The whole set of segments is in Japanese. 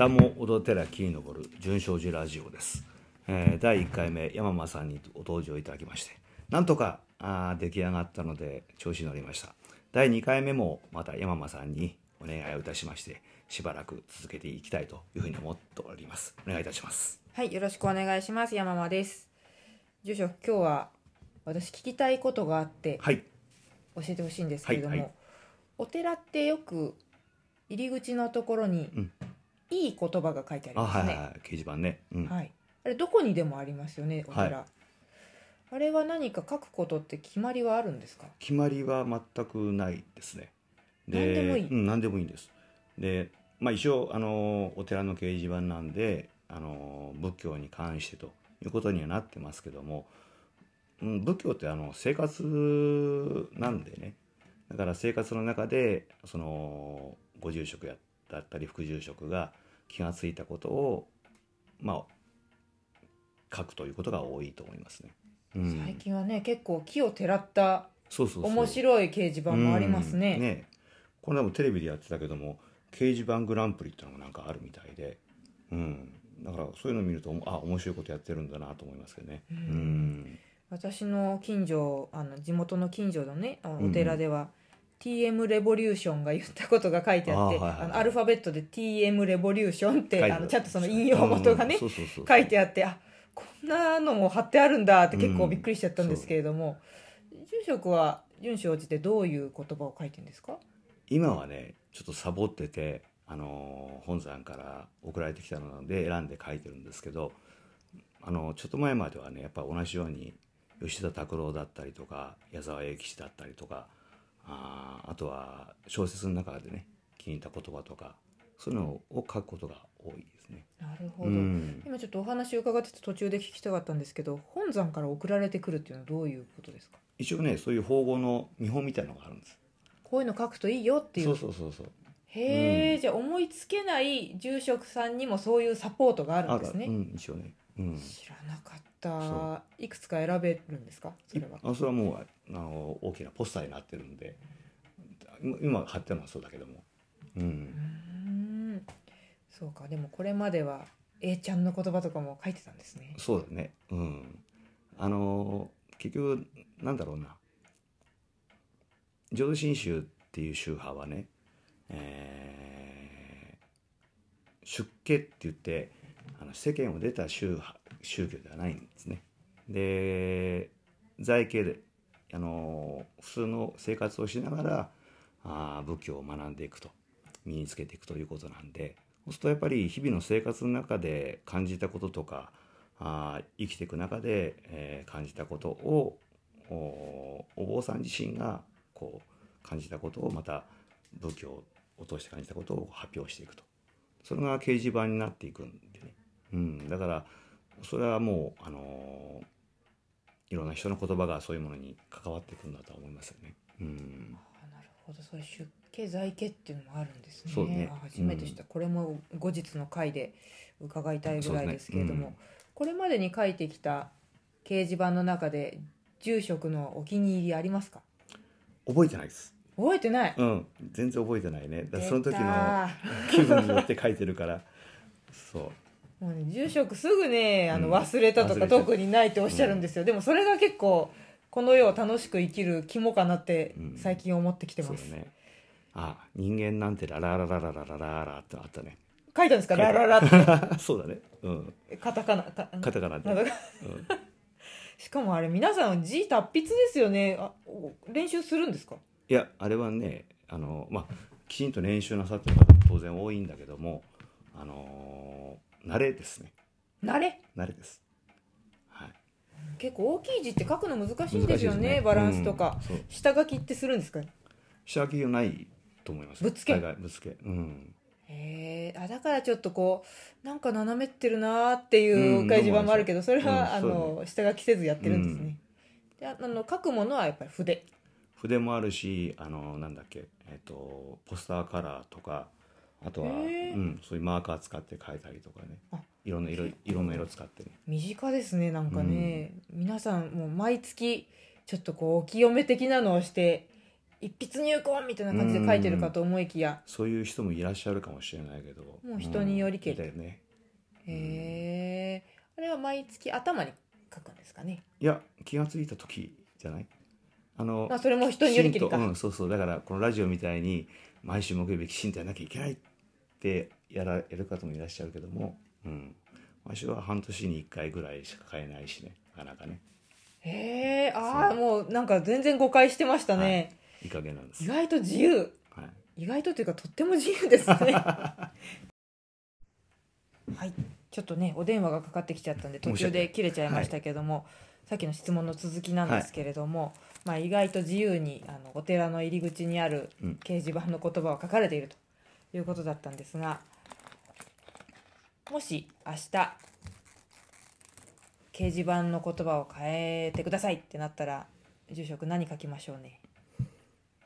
えー豚も踊ってら木に登る純正寺ラジオです、えー第1回目山間さんにご登場いただきましてなんとかあー出来上がったので調子に乗りました。第2回目もまた山間さんにお願いをいたしましてしばらく続けていきたいというふうに思っております。お願いいたします。はい、よろしくお願いします。山間です。住所、今日は私聞きたいことがあってはい。教えてほしいんですけれども、はいはい。お寺ってよく入り口のところに、うんいい言葉が書いてありあますね。はいはいはい掲示板ね、うんはい。あれどこにでもありますよね、お寺。はあれは何か書くことって決まりはあるんですか？決まりは全くないですね。何でもいいうん、何でもいいんです。で、まあ一応あのお寺の掲示板なんで、あの仏教に関してということにはなってますけども、うん、仏教ってあの生活なんでね。だから生活の中でそのご住職やだったり副住職が気がついたことをまあ書くということが多いと思いますね。うん、最近はね、結構木をてらったそうそう面白い掲示板もありますね。うん。ね。これでもテレビでやってたけども掲示板グランプリっていうのがなんかあるみたいで、うん、だからそういうのを見るとあ面白いことやってるんだなと思いますけどね。うん。私の近所あの地元の近所のねお寺では、TM レボリューションが言ったことが書いてあってあーはいはいはい。あのアルファベットで TM レボリューションってあのちゃんとその引用元がね、書いてあってあこんなのも貼ってあるんだって結構びっくりしちゃったんですけれども、住職は順正寺でどういう言葉を書いてるんですか？今はねちょっとサボってて、あのー本山から送られてきたので選んで書いてるんですけどあのちょっと前まではねやっぱ同じように吉田拓郎だったりとか矢沢永吉だったりとかあーあとは小説の中でね気に入った言葉とかそういうのを書くことが多いですね。なるほど、うん今ちょっとお話伺ってて途中で聞きたかったんですけど本山から送られてくるっていうのはどういうことですか？一応ねそういう法語の見本みたいなのがあるんです。こういうの書くといいよっていうそうそうそうそう。へえ、うんじゃあ思いつけない住職さんにもそういうサポートがあるんですね、うん一応ね。うん。知らなかったそいくつか選べるんですか？それは。あそれはもうあの大きなポスターになってるんで。今今貼ってるのはそうだけども、うん。そうか。でもこれまでは A ちゃんの言葉とかも書いてたんですね。そうだね。うん。あの結局なんだろうな。浄土真宗っていう宗派はね、えー出家って言ってあの世間を出た宗宗教ではないんですね。で在家であの普通の生活をしながらあ仏教を学んでいくと身につけていくということなんでそうするとやっぱり日々の生活の中で感じたこととかあ生きていく中で、えー感じたことをおお坊さん自身がこう感じたことをまた仏教を通して感じたことを発表していくと。それが掲示板になっていくんでね、うん、だからそれはもう、あのーいろんな人の言葉がそういうものに関わっていくんだと思いますよね。うん。あなるほど。そういう出家在家っていうのもあるんですね。ね。あ初めて知った、これも後日の回で伺いたいぐらいですけれども、そうですね。これまでに書いてきた掲示板の中で住職のお気に入りありますか？覚えてないです。覚えてない、うん、全然覚えてないね。その時の気分によって書いてるから。そう。もうね、住職すぐねあのうん忘れたとか特にないっておっしゃるんですよ、でもそれが結構この世を楽しく生きる肝かなってうん最近思ってきてます、ね。あ、人間なんてラララララララララってあったね。書いたんですかラララっそうだね。うん。てカタカナかカタカナで。しかもあれ皆さん字達筆ですよねあお練習するんですかいや、あれはね、あの、まあ、きちんと練習なさってる方も当然多いんだけども、あのー慣れですね。慣れ？慣れです。はい。結構大きい字って書くの難しいんですよね難しいバランスとか、うん下書きってするんですか？下書きがないと思います。ぶっつけ？ぶっつけ。うん。へえあだからちょっとこうなんか斜めってるなーっていう掲示板もあるけど、それは、あの下書きせずやってるんですね、でああの書くものはやっぱり筆筆もあるし、あの、なんだっけ、えっ、と、ポスターカラーとか、あとは、うん、そういうマーカー使って描いたりとかね。あ。いろんな色、色の色使ってね。身近ですねなんかね、皆さんもう毎月ちょっとこうお清め的なのをして一筆入魂みたいな感じで書いてるかと思いきや。そういう人もいらっしゃるかもしれないけど。もう人によりけり。だよね。へえあれは毎月頭に書くんですかね。いや気がついた時じゃない？あのまあそれも人によりけりか。うん、そうそう。だからこのラジオみたいに毎週木曜日きちんとやらなきゃいけないってやられる方もいらっしゃるけども、うん、毎週は半年に1回ぐらいしか買えないしねなかなかね。へえああもうなんか全然誤解してましたね、い。い加減なんです。意外と自由。はい。意外とというかとっても自由ですね。はい。ちょっとねお電話がかかってきちゃったんで途中で切れちゃいましたけども、さっきの質問の続きなんですけれども、まあ、意外と自由にあのお寺の入り口にあるうん。掲示板の言葉は書かれているということだったんですがもし明日掲示板の言葉を変えてくださいってなったら住職何書きましょうね？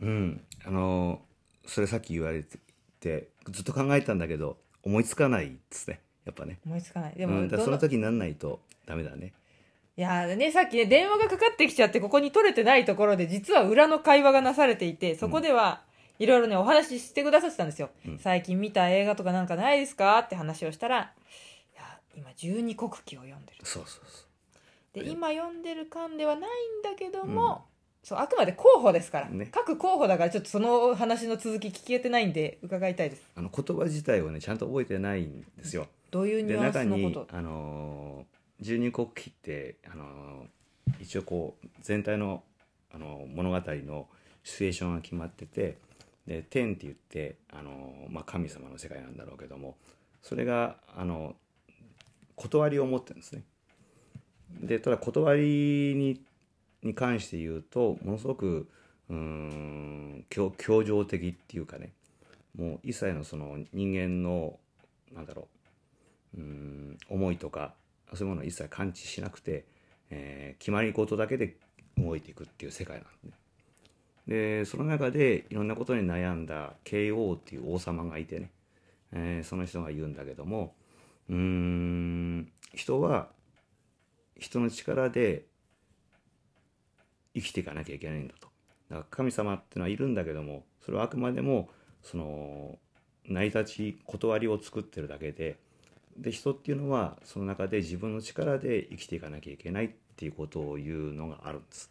うん。あのそれさっき言われててずっと考えたんだけど思いつかないですね。やっぱね。思いつかない。ででも、うん、その時になんないとダメだね。いやーねさっきね電話がかかってきちゃってここに取れてないところで実は裏の会話がなされていてそこではいろいろねお話ししてくださってたんですよ、うん。最近見た映画とかなんかないですかって話をしたらいや今十二国旗を読んでる。そうそうそう。でね今読んでる巻ではないんだけども、そうあくまで候補ですから、ね。各候補だからちょっとその話の続き聞けてないんで伺いたいです。あの言葉自体をねちゃんと覚えてないんですよ。どういうニでュアンス中にのこと？あのー十二国旗ってあのー一応こう全体のあの物語のシチュエーションが決まっててで天って言ってあのまあ、神様の世界なんだろうけどもそれがあの断りを持ってるんですね。でただ断りにに関して言うとものすごくうん強強情的っていうかねもう一切のその人間のなんだろううん思いとかそういうものを一切感知しなくて、えー決まり事だけで動いていくっていう世界なんでね。でその中でいろんなことに悩んだ慶王っていう王様がいてね、えーその人が言うんだけどもうーん人は人の力で生きていかなきゃいけないんだと。だから神様っていうのはいるんだけどもそれはあくまでもその成り立ち断りを作ってるだけでで人っていうのはその中で自分の力で生きていかなきゃいけないっていうことを言うのがあるんです。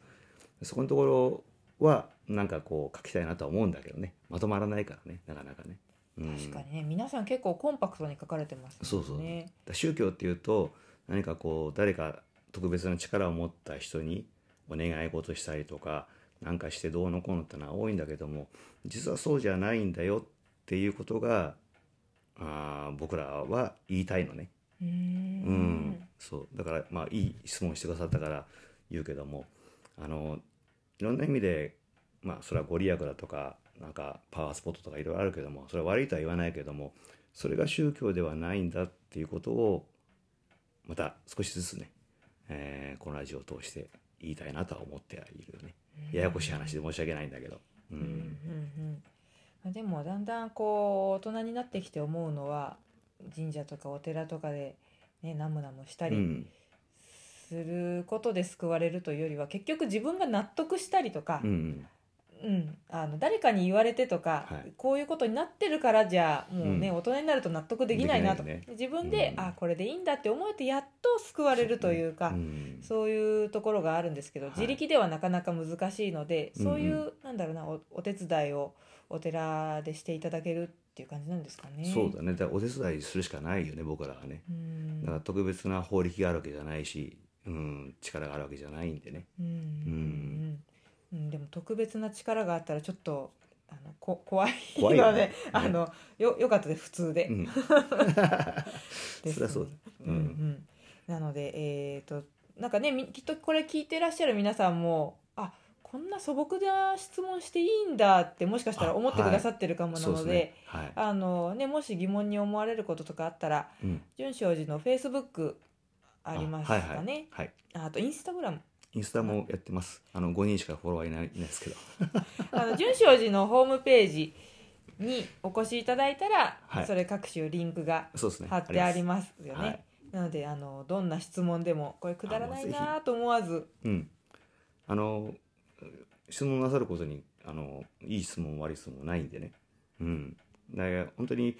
そこのところはなんかこう書きたいなとは思うんだけどね。まとまらないからね。なかなかね。うん。確かにね。皆さん結構コンパクトに書かれてますね。そうそう。宗教っていうと何かこう誰か特別な力を持った人にお願い事したりとかなんかしてどうのこうのってのは多いんだけども実はそうじゃないんだよっていうことがあー僕らは言いたいのね。うー。うんん、そう。だからまあいい質問してくださったから言うけどもあのいろんな意味でまあそれはご利益だとかなんかパワースポットとかいろいろあるけどもそれは悪いとは言わないけどもそれが宗教ではないんだっていうことをまた少しずつね、えーこのラジオを通して言いたいなとは思ってはいるよね。ややこしい話で申し訳ないんだけど。ううんうんうんまあでもだんだんこう大人になってきて思うのは神社とかお寺とかで、ね、ナムナムしたりうんすることで救われるというよりは結局自分が納得したりとかう、んうん、あの誰かに言われてとか、はい。こういうことになってるからじゃあもうね、うん。大人になると納得できないなと、ね。自分で、うん。あこれでいいんだって思えてやっと救われるというか。うん。そういうところがあるんですけど、はい。自力ではなかなか難しいので、うんそういうなんだろうなおお手伝いをお寺でしていただけるっていう感じなんですかね。そうだね。だお手伝いするしかないよね僕らはね。うん。だから特別な法力があるわけじゃないし、うん、力があるわけじゃないんでね。うんうんでも特別な力があったらちょっとあのこ怖い怖いよね。あのよよかったです普通で。うん、ですそりゃそう。ん。ん、うん、なのでえっ、となんかねみきっとこれ聞いてらっしゃる皆さんもあこんな素朴な質問していいんだってもしかしたら思ってくださってるかもなので。あのね、もし疑問に思われることとかあったらうん、純正寺のフェイスブックありますかねはいはい。はい。あとインスタグラムインスタもやってます。あの5人しかフォロワーいないいないですけど。あの純正寺のホームページにお越しいただいたら、はいそれ各種リンクが。貼ってありますよね、はいなのであのどんな質問でもこれくだらないなと思わずうん。あの質問なさることにあのいい質問悪い質問ないんでねうんだから本当に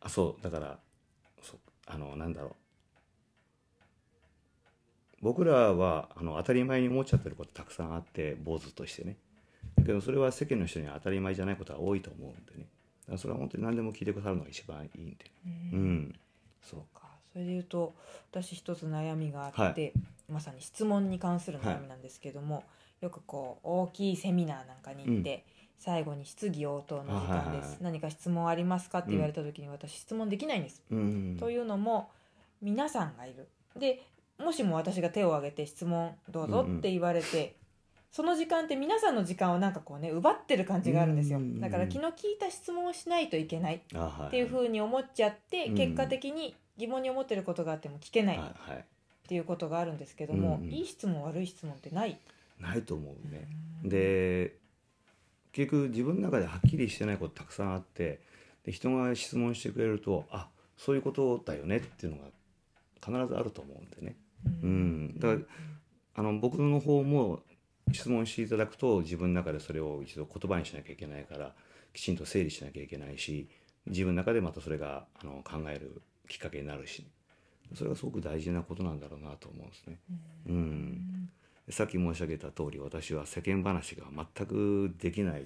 あそうだからそうあのなんだろう僕らはあの当たり前に思っちゃってることたくさんあって坊主としてね。だけどそれは世間の人には当たり前じゃないことが多いと思うんでね。だからそれは本当に何でも聞いてくださるのが一番いいんで、うん、そうか。それで言うと私一つ悩みがあって、まさに質問に関する悩みなんですけども、よくこう大きいセミナーなんかに行って、最後に質疑応答の時間です、はい。はい何か質問ありますかって言われた時に私質問できないんです、うん。というのも皆さんがいる。でもしも私が手を挙げて質問どうぞって言われて、その時間って皆さんの時間をなんかこうね奪ってる感じがあるんですよ、うんだから気の利いた質問をしないといけないっていうふうに思っちゃって、うん。結果的に疑問に思ってることがあっても聞けないっていうことがあるんですけども、いい質問悪い質問ってない、ないと思うね。で結局自分の中ではっきりしてないことたくさんあってで人が質問してくれるとあそういうことだよねっていうのが必ずあると思うんでね。うん、だからあの僕の方も質問していただくと自分の中でそれを一度言葉にしなきゃいけないからきちんと整理しなきゃいけないし自分の中でまたそれがあの考えるきっかけになるしそれがすごく大事なことなんだろうなと思うんですね。うん。さっき申し上げた通り私は世間話が全くできないっ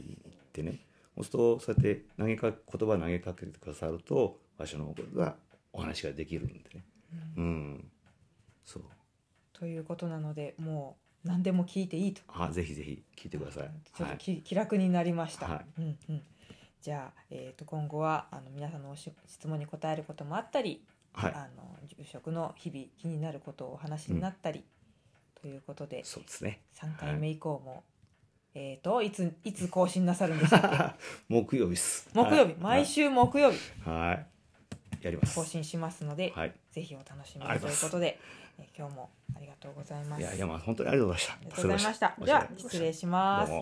てね。そうするとそうやって投げか言葉投げかけてくださると私の方がお話ができるんでね。うん。そう。ということなのでもう何でも聞いていいと。あぜひぜひ聞いてください。ちょっとはい。き気楽になりました、はい。うんうん、じゃあ、えー、と今後はあの皆さんのおし質問に答えることもあったり、はい。あの住職の日々気になることをお話になったり、ということでそうですね。3回目以降も、えー、といついつ更新なさるんでしたっけ？木曜日です。木曜日、はい。毎週木曜日。はい。やります。更新しますので、はい。ぜひお楽しみにということで、えー今日もありがとうございます。いやいやまあ本当にありがとうございましたありがとうございました。では失礼します